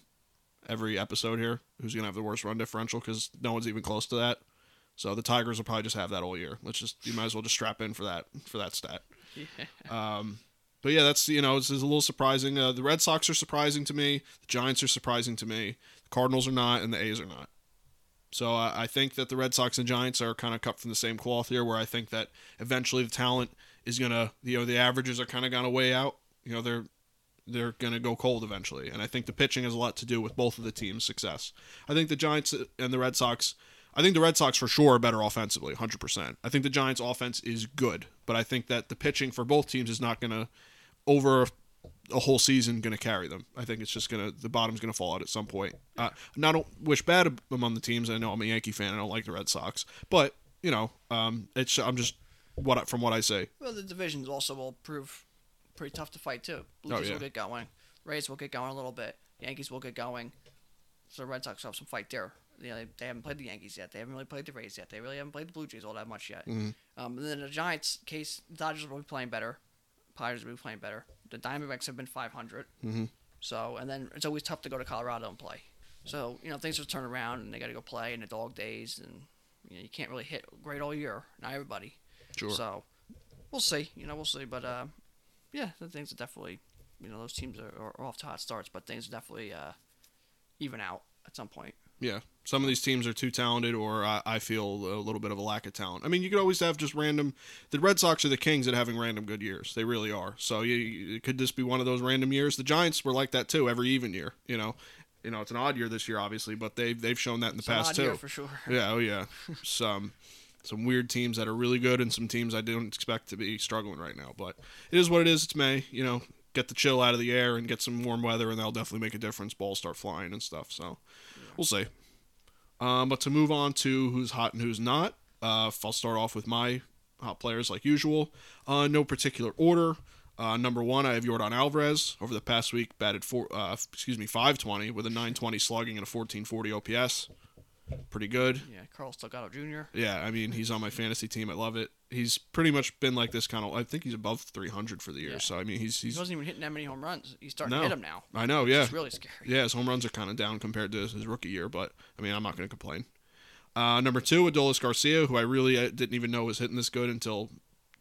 every episode here. Who's gonna have the worst run differential? Because no one's even close to that. So the Tigers will probably just have that all year. Let's just you might as well just strap in for that for that stat. Um, but yeah, that's you know it's, it's a little surprising. Uh, the Red Sox are surprising to me. The Giants are surprising to me. The Cardinals are not, and the A's are not. So uh, I think that the Red Sox and Giants are kind of cut from the same cloth here. Where I think that eventually the talent is gonna, you know, the averages are kind of gonna weigh out. You know, they're they're gonna go cold eventually, and I think the pitching has a lot to do with both of the teams' success. I think the Giants and the Red Sox. I think the Red Sox for sure are better offensively, 100%. I think the Giants' offense is good, but I think that the pitching for both teams is not going to, over a whole season, going to carry them. I think it's just going to, the bottom's going to fall out at some point. Uh, and I don't wish bad among the teams. I know I'm a Yankee fan. I don't like the Red Sox. But, you know, um, it's I'm just, what from what I say.
Well, the divisions also will prove pretty tough to fight too. Blue
Oh,
Jays
yeah.
will get going. Rays will get going a little bit. Yankees will get going. So the Red Sox will have some fight there. You know, they, they haven't played the Yankees yet. They haven't really played the Rays yet. They really haven't played the Blue Jays all that much yet.
Mhm.
Um, and then the Giants case, Dodgers will be playing better. Pirates will be playing better. The Diamondbacks have been 500.
Mhm.
So, and then it's always tough to go to Colorado and play. So, you know, things will turn around and they got to go play in the dog days. And, you know, you can't really hit great all year. Not everybody.
Sure.
So we'll see. You know, we'll see. But uh, yeah, the things are definitely, you know, those teams are, are off to hot starts, but things are definitely uh, even out at some point.
Yeah. Some of these teams are too talented, or I, I feel a little bit of a lack of talent. I mean, you could always have just random. The Red Sox are the kings at having random good years. They really are. So you, you- could this be one of those random years? The Giants were like that too, every even year. You know, you know, it's an odd year this year, obviously, but they've they've shown that in the
It's
past
odd
too.
year for sure.
Yeah, oh yeah. (laughs) some some weird teams that are really good and some teams I didn't expect to be struggling right now. But it is what it is. It's May, you know. Get the chill out of the air and get some warm weather, and that'll definitely make a difference. Balls start flying and stuff. So we'll see. Um, but to move on to who's hot and who's not, uh, I'll start off with my hot players like usual. Uh, no particular order. Uh, number one, I have Yordan Alvarez. Over the past week, batted four, uh, excuse me, 520 with a 920 slugging and a 1440 OPS. Pretty good.
Yeah, Carl Delgado Jr.
Yeah, I mean he's on my fantasy team. I love it. He's pretty much been like this kind of. I think he's above 300 for the year.
Yeah.
So I mean he's
He wasn't even hitting that many home runs. He's starting
No.
to hit them now.
I know. Yeah,
It's really scary.
yeah. His home runs are kind of down compared to his rookie year, but I mean I'm not going to complain. Uh, number two, Adolis Garcia, who I really uh, didn't even know was hitting this good until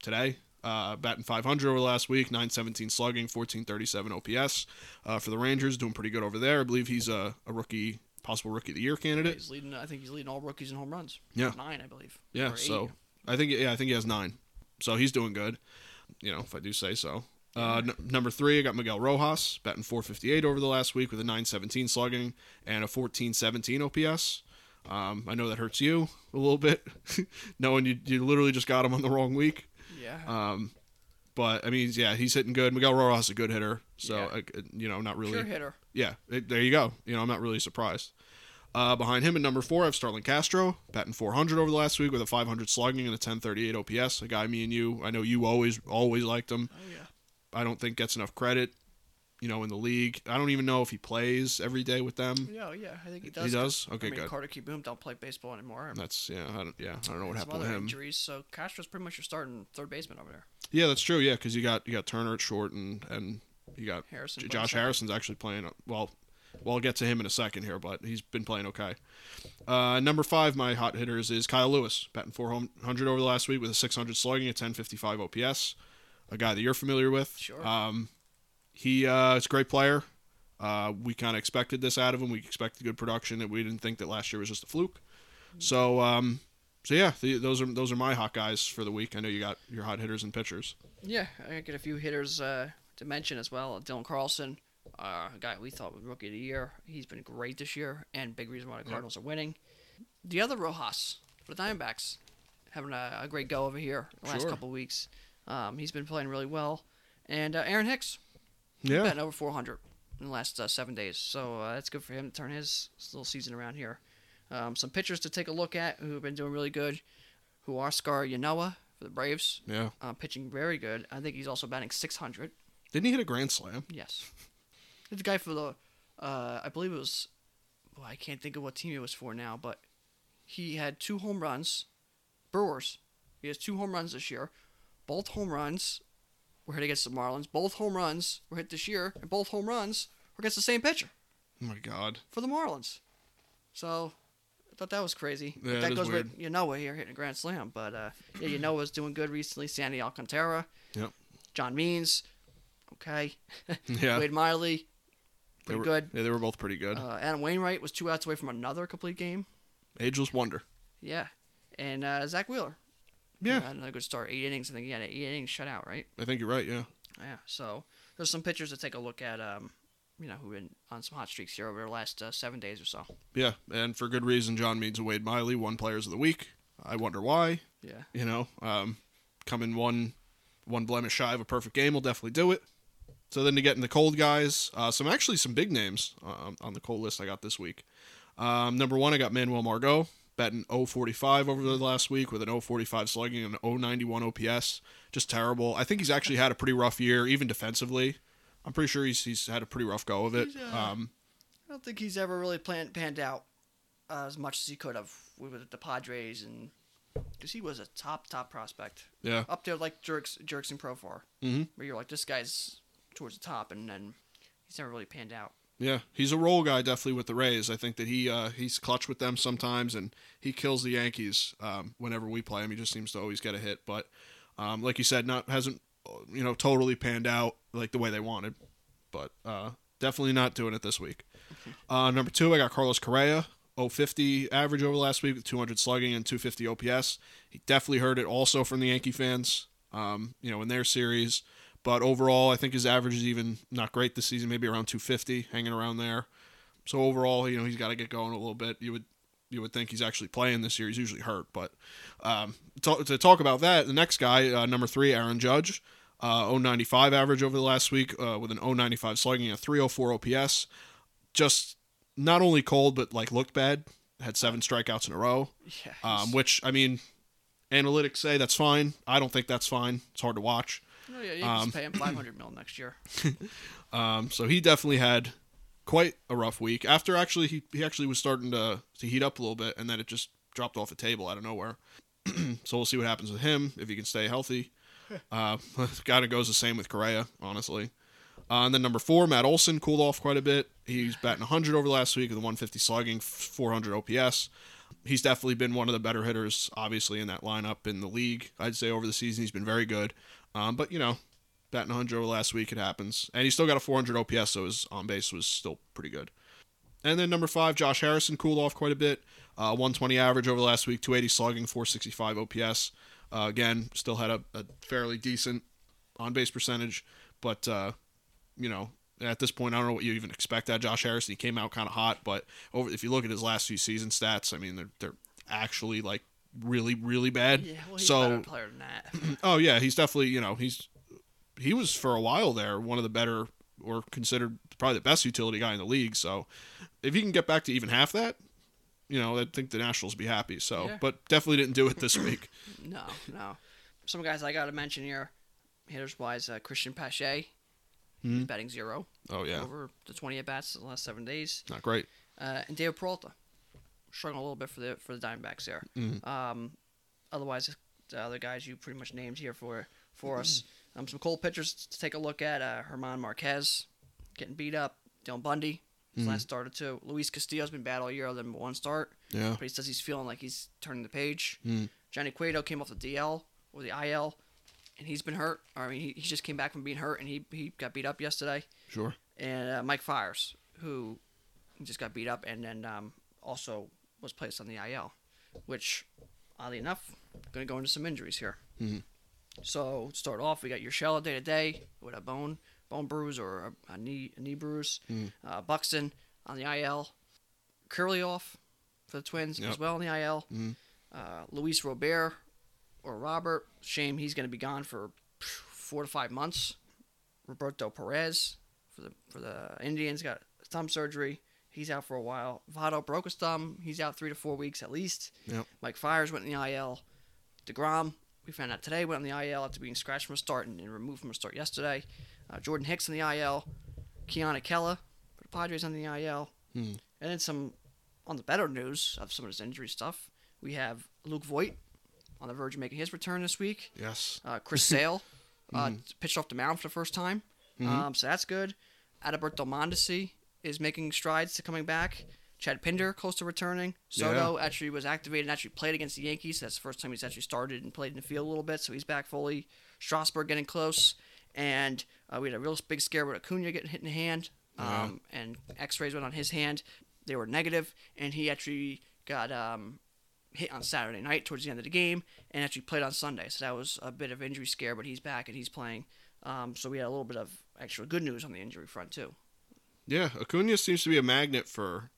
today. Uh, batting 500 over the last week, 917 slugging, 1437 OPS uh, for the Rangers, doing pretty good over there. I believe he's a, a rookie, possible rookie of the year candidate.
He's leading. I think he's leading all rookies in home runs.
Yeah.
nine, I believe.
Yeah,
eight.
so I think yeah, I think he has nine. So he's doing good. You know, if I do say so. Uh, n- number three, I got Miguel Rojas batting 458 over the last week with a 917 slugging and a 1417 OPS. Um, I know that hurts you a little bit, (laughs) knowing you, you literally just got him on the wrong week.
yeah.
Um, but I mean, yeah, he's hitting good. Miguel Rojas is a good hitter, so
Yeah.
uh, you know, not really
Sure hitter.
yeah, it, there you go. You know, I'm not really surprised. Uh, behind him at number four, I have Starlin Castro, batting 400 over the last week with a 500 slugging and a 1038 OPS. A guy me and you, I know you always always liked him.
Oh yeah.
I don't think gets enough credit. You know, in the league, I don't even know if he plays every day with them.
Yeah, yeah, I think he does.
He does. Okay,
I mean,
good.
Carter Boom don't play baseball anymore.
That's yeah. I don't yeah. I don't know what happened to
other
him.
injuries, so Castro's pretty much your starting third baseman over there.
Yeah, that's true. Yeah, because you got you got Turner at short and and you got
Harrison.
J- Josh. Harrison's actually playing well. Well, I'll get to him in a second here, but he's been playing okay. Uh, number five, my hot hitters is Kyle Lewis, batting 400 over the last week with a 600 slugging, a 1055 OPS. A guy that you're familiar with.
Sure.
Um, he uh, is a great player. Uh, we kind of expected this out of him. We expected good production, and we didn't think that last year was just a fluke. So, um, so yeah, the, those are those are my hot guys for the week. I know you got your hot hitters and pitchers.
Yeah, I get a few hitters uh, to mention as well. Dylan Carlson, uh, a guy we thought was rookie of the year. He's been great this year, and big reason why the
Yep.
Cardinals are winning. The other Rojas for the Diamondbacks, having a, a great go over here the last
Sure.
couple of weeks. Um, he's been playing really well, and uh, Aaron Hicks
Yeah,
batting over 400 in the last uh, seven days. So uh, that's good for him to turn his little season around here. Um, some pitchers to take a look at who have been doing really good, who are Huascar Ynoa for the Braves,
yeah.
uh, pitching very good. I think he's also batting 600.
Didn't he hit a grand slam?
Yes. the guy for the, uh, I believe it was, well, I can't think of what team it was for now, but he had two home runs. Brewers. He has two home runs this year. Both home runs were hit against the Marlins. Both home runs were hit this year, and both home runs were against the same pitcher
Oh my god.
for the Marlins. So I thought that was crazy.
Yeah,
that
is
goes
weird.
with Ynoa here hitting a grand slam. But uh, yeah, was doing good recently. Sandy Alcantara.
Yep.
John Means. Okay. (laughs)
Yeah,
Wade Miley.
they
Pretty
were,
good.
Yeah, they were both pretty good.
Uh, Adam Wainwright was two outs away from another complete game.
Ageless wonder.
Yeah. And uh, Zack Wheeler.
Yeah,
Had another good start. Eight innings. I think he had an eight innings shutout, right?
I think you're right. Yeah,
Yeah. So there's some pitchers to take a look at. Um, you know, who've been on some hot streaks here over the last uh, seven days or so.
yeah, and for good reason. John Means and Wade Miley won Players of the Week. I wonder why.
Yeah.
You know, um, coming one one blemish shy of a perfect game will definitely do it. So then to get in the cold guys, uh, some actually some big names uh, on the cold list I got this week. Um, number one, I got Manuel Margot betting 045 over the last week with an 045 slugging and an 091 OPS. Just terrible. I think he's actually had a pretty rough year, even defensively. I'm pretty sure he's he's had a pretty rough go of it.
Uh,
Um,
I don't think he's ever really plan- panned out uh, as much as he could have with the Padres, and because he was a top top prospect,
yeah,
up there like Jerks Jerks and Profar,
Mhm.
where you're like this guy's towards the top, and then he's never really panned out.
Yeah, he's a role guy definitely with the Rays. I think that he uh, he's clutch with them sometimes, and he kills the Yankees um, whenever we play him. He just seems to always get a hit, but um, like you said, not hasn't uh, you know totally panned out like the way they wanted, but uh, definitely not doing it this week. Uh, number two, I got Carlos Correa, 050 average over last week with 200 slugging and 250 OPS. He definitely heard it also from the Yankee fans, um, you know, in their series. But overall, I think his average is even not great this season, maybe around 250, hanging around there. So overall, you know, he's got to get going a little bit. You would you would think he's actually playing this year. He's usually hurt, but um, to, to talk about that, the next guy, uh, number three, Aaron Judge, uh, 095 average over the last week uh, with an 095 slugging, a 304 OPS. Just not only cold, but like looked bad. Had seven strikeouts in a row.
Yeah,
Um, which I mean, analytics say that's fine. I don't think that's fine. It's hard to watch.
oh, yeah, you can
um,
just pay him 500 mil next year. (laughs)
Um, so he definitely had quite a rough week. After actually, he, he actually was starting to to heat up a little bit, and then it just dropped off the table out of nowhere. (clears throat) so we'll see what happens with him if he can stay healthy. (laughs) Uh, (laughs) kind of goes the same with Correa, honestly. Uh, and then number four, Matt Olson cooled off quite a bit. He's batting 100 over last week with a 150 slugging, 400 OPS. He's definitely been one of the better hitters, obviously, in that lineup in the league. I'd say over the season he's been very good. Um, but you know, batting 100 over last week, it happens. And he still got a 400 OPS, so his on base was still pretty good. And then number five, Josh Harrison cooled off quite a bit. Uh, 120 average over the last week, 280 slugging, 465 OPS. Uh, again, still had a, a fairly decent on base percentage, but uh, you know, at this point, I don't know what you even expect out of Josh Harrison. He came out kind of hot, but over if you look at his last few season stats, I mean, they're they're actually like really really bad.
Yeah, well, he's a
so
better player than that. (clears throat)
Oh yeah, he's definitely you know he's he was for a while there one of the better or considered probably the best utility guy in the league. So if he can get back to even half that, you know, I think the Nationals be happy. So,
Yeah.
but definitely didn't do it this (coughs) week.
no, no. Some guys I got to mention here. hitters wise, uh, Cristian Pache,
Mhm.
he's batting zero
Oh yeah,
over the 20 at bats in the last seven days.
not great.
Uh, and David Peralta, struggling a little bit for the for the Diamondbacks there.
Mhm.
Um, otherwise, the other guys you pretty much named here for for us. Um, some cold pitchers to take a look at. Uh, German Marquez getting beat up. Dylan Bundy, his last start or two. Luis Castillo's been bad all year, other than one start.
Yeah.
But he says he's feeling like he's turning the page.
Mm.
Johnny Cueto came off the DL or the IL, and he's been hurt. I mean, he, he just came back from being hurt, and he, he got beat up yesterday.
Sure.
And uh, Mike Fiers, who just got beat up, and then um, also was placed on the IL, which, oddly enough, going to go into some injuries here.
Mhm.
So to start off, we got Urshela day to day with a bone bone bruise or a, a knee a knee bruise.
Mhm.
Uh, Buxton on the IL. Kirilloff for the Twins
Yep.
as well on the IL.
Mhm.
Uh, Luis Robert or Robert, shame he's going to be gone for four to five months. Roberto Perez for the for the Indians got thumb surgery. He's out for a while. Votto broke his thumb. He's out three to four weeks at least.
Yep.
Mike Fiers went in the IL. deGrom, we found out today, went on the IL after being scratched from a start and, and removed from a start yesterday. Uh, Jordan Hicks in the IL. Keone Kela for the Padres on the IL.
Hmm.
And then some on the better news of some of his injury stuff. We have Luke Voit on the verge of making his return this week.
Yes.
Uh, Chris (laughs) Sale uh, pitched off the mound for the first time, um, so that's good. Adalberto Mondesi is making strides to coming back. Chad Pinder close to returning. Soto actually was activated and actually played against the Yankees. That's the first time he's actually started and played in the field a little bit, so he's back fully. Strasburg getting close, and uh, we had a real big scare with Acuna getting hit in the hand, um, and X-rays went on his hand. They were negative, and he actually got um, hit on Saturday night towards the end of the game and actually played on Sunday. So that was a bit of injury scare, but he's back and he's playing. Um, so we had a little bit of actual good news on the injury front too.
Yeah, Acuna seems to be a magnet for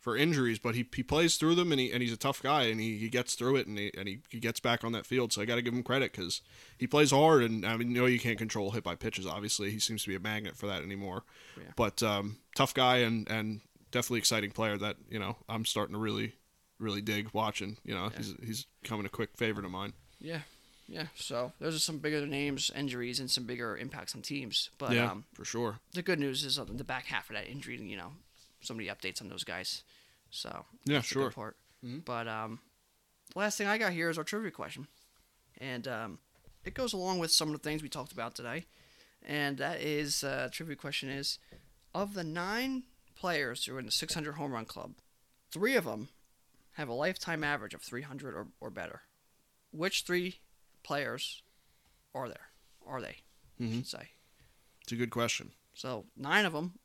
for injuries, but he, he plays through them and he and he's a tough guy and he, he gets through it and he and he, he gets back on that field. So I got to give him credit because he plays hard and I mean, you know, you can't control hit by pitches. Obviously, he seems to be a magnet for that anymore.
Yeah.
But um, tough guy and and definitely exciting player that you know I'm starting to really really dig watching. You know, he's he's becoming a quick favorite of mine.
Yeah, yeah. So those are some bigger names, injuries, and some bigger impacts on teams. But
yeah,
um,
for sure.
the good news is on the back half of that injury, you know, so many updates on those guys. So
Yeah,
that's the good
sure.
part.
Mhm.
But um, last thing I got here is our trivia question, and um, it goes along with some of the things we talked about today. And that is uh, trivia question is of the nine players who are in the 600 home run club, three of them have a lifetime average of 300 or, or better. Which three players are there? Are they? I
Mhm.
should say.
It's a good question.
So nine of them,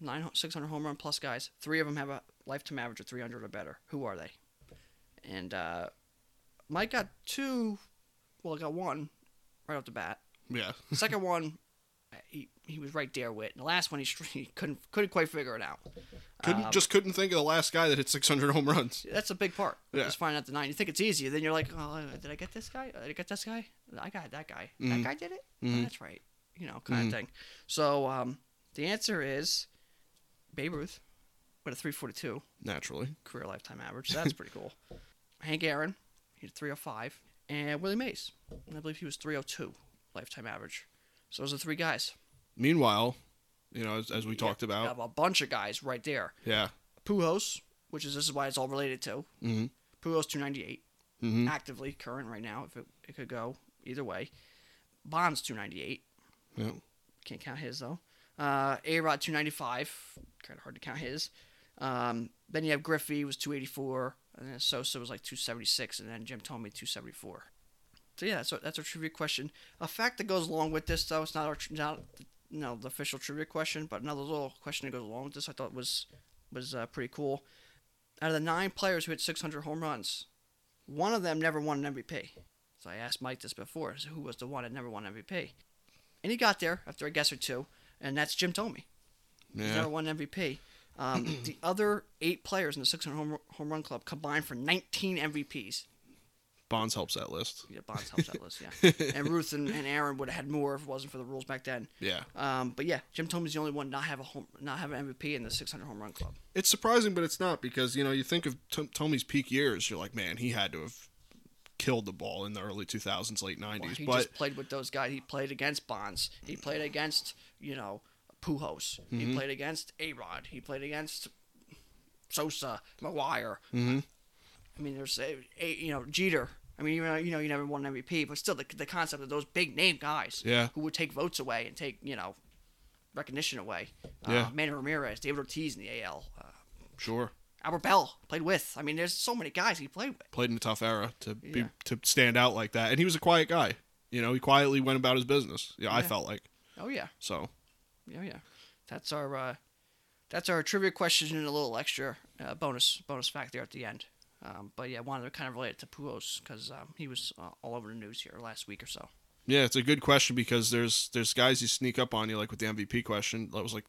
nine 600 home run plus guys. Three of them have a lifetime average of 300 or better. Who are they? And uh, Mike got two. Well, I got one right off the bat.
Yeah, (laughs)
second one, he, he was right there with. The last one, he, (laughs) he couldn't couldn't quite figure it out.
couldn't
Um,
just couldn't think of the last guy that hit 600 home runs.
That's a big part.
Yeah.
Just finding out the nine. You think it's easy, then you're like, oh, did I get this guy? Did I get this guy? I got that guy. That
Mhm.
guy did it. Oh,
Mhm.
that's right. You know, kind
Mhm.
of thing. So um, the answer is Babe Ruth with a 342
Naturally.
career lifetime average. So that's pretty cool. (laughs) Hank Aaron, he had 305, and Willie Mays, I believe he was 302 lifetime average. So those are three guys.
Meanwhile, you know, as, as we
Yeah,
talked about,
have a bunch of guys right there.
yeah.
Pujols, which is this is why it's all related to.
Mm-hmm.
Pujols 298.
Mm-hmm.
actively current right now. If it, it could go either way. Bonds 298.
Yeah.
Can't count his though. Uh, A Rod 295. Kind of hard to count his. Um, then you have Griffey was 284, and then Sosa was like 276, and then Jim Thome 274. So yeah, that's our, that's our trivia question. A fact that goes along with this though, it's not our not you know the official trivia question, but another little question that goes along with this I thought was was uh, pretty cool. Out of the nine players who hit 600 home runs, one of them never won an MVP. So I asked Mike this before, so who was the one that never won MVP? And he got there after a guess or two, and that's Jim Thome. He's
Yeah.
never won MVP. Um, the other eight players in the 600 home, home run club combined for 19 MVPs.
Bonds helps that list.
Yeah, Bonds helps that list, yeah. (laughs) And Ruth and, and Aaron would have had more if it wasn't for the rules back then.
Yeah.
Um, but yeah, Jim Thome's the only one not have a home, not have an MVP in the 600 home run club.
It's surprising, but it's not because you know you think of T- Thome's peak years. You're like, man, he had to have killed the ball in the early 2000s, late 90s.
Well, he
but
just played with those guys. He played against Bonds. He played against you know Pujols.
Mm-hmm.
He played against A Rod. He played against Sosa, McGwire.
hmm
I mean, there's a, a you know Jeter. I mean, you know, you know, you never won an MVP, but still, the, the concept of those big name guys
Yeah.
who would take votes away and take you know recognition away.
Yeah.
Uh, Manny Ramirez, David Ortiz in the AL. Uh,
sure.
Albert Belle played with. I mean, there's so many guys he played with.
Played in a tough era to be
Yeah.
to stand out like that, and he was a quiet guy. You know, he quietly went about his business. Yeah, I felt like
Oh yeah,
so.
yeah, yeah. That's our uh, that's our trivia question and a little extra uh, bonus bonus fact there at the end. Um, but yeah, I wanted to kind of relate it to Pujols because um, he was uh, all over the news here last week or so.
Yeah, it's a good question because there's there's guys who sneak up on you like with the MVP question. I was like,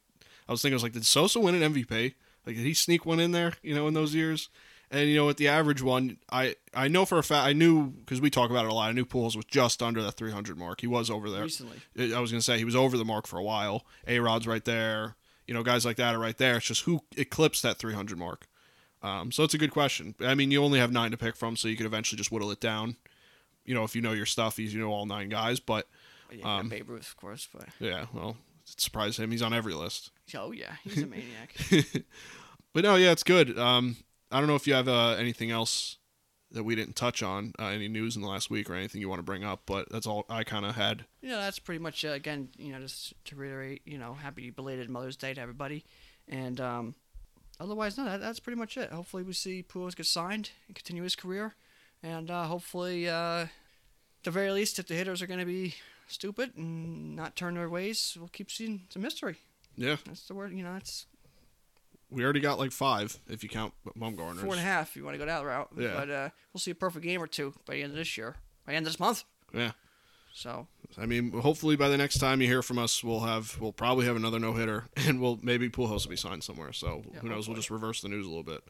I was thinking, I was like, did Sosa win an MVP? Like, did he sneak one in there? You know, in those years. And you know, with the average one, I I know for a fact I knew because we talk about it a lot. I knew Pujols was just under that 300 mark. He was over there.
Recently,
I was gonna say he was over the mark for a while. A Rod's right there. You know, guys like that are right there. It's just who eclipsed that 300 mark. Um, so it's a good question. I mean, you only have nine to pick from, so you could eventually just whittle it down. You know, if you know your stuff, you know all nine guys. But
yeah,
Um,
Babe Ruth, of course, but
yeah, well, surprise him. He's on every list.
oh yeah, he's a maniac. (laughs)
But no, yeah, it's good. Um, I don't know if you have uh, anything else that we didn't touch on, uh, any news in the last week or anything you want to bring up. But that's all I kind of had.
you know, that's pretty much uh, again, you know, just to reiterate, you know, happy belated Mother's Day to everybody, and um, otherwise, no, that, that's pretty much it. Hopefully, we see Pujols get signed and continue his career, and uh, hopefully, uh, at the very least, if the hitters are going to be stupid and not turn their ways, we'll keep seeing some mystery.
Yeah,
That's the word, you know, it's
we already got like five if you count Bumgarner's.
four and a half if you want to go that route.
Yeah.
But uh, we'll see a perfect game or two by the end of this year, by the end of this month.
Yeah.
So
I mean, hopefully by the next time you hear from us, we'll have we'll probably have another no hitter, (laughs) and we'll maybe Pujols will be signed somewhere. So
Yeah,
who knows? We'll just reverse the news a little bit.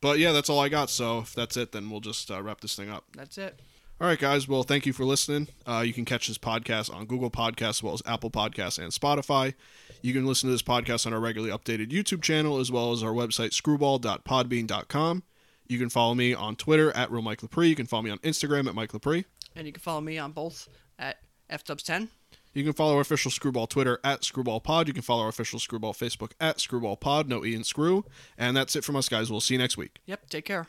But yeah, that's all I got. So if that's it, then we'll just uh, wrap this thing up.
that's it.
All right, guys. Well, thank you for listening. Uh, you can catch this podcast on Google Podcasts as well as Apple Podcasts and Spotify. You can listen to this podcast on our regularly updated YouTube channel as well as our website screwball.podbean.com. You can follow me on Twitter at real Mike Lepre. You can follow me on Instagram at Mike Lepre.
And you can follow me on both at ftubs10
You can follow our official Screwball Twitter at Screwball Pod. You can follow our official Screwball Facebook at Screwball Pod. No E and Screw. And that's it from us, guys. We'll see you next week.
Yep, take care.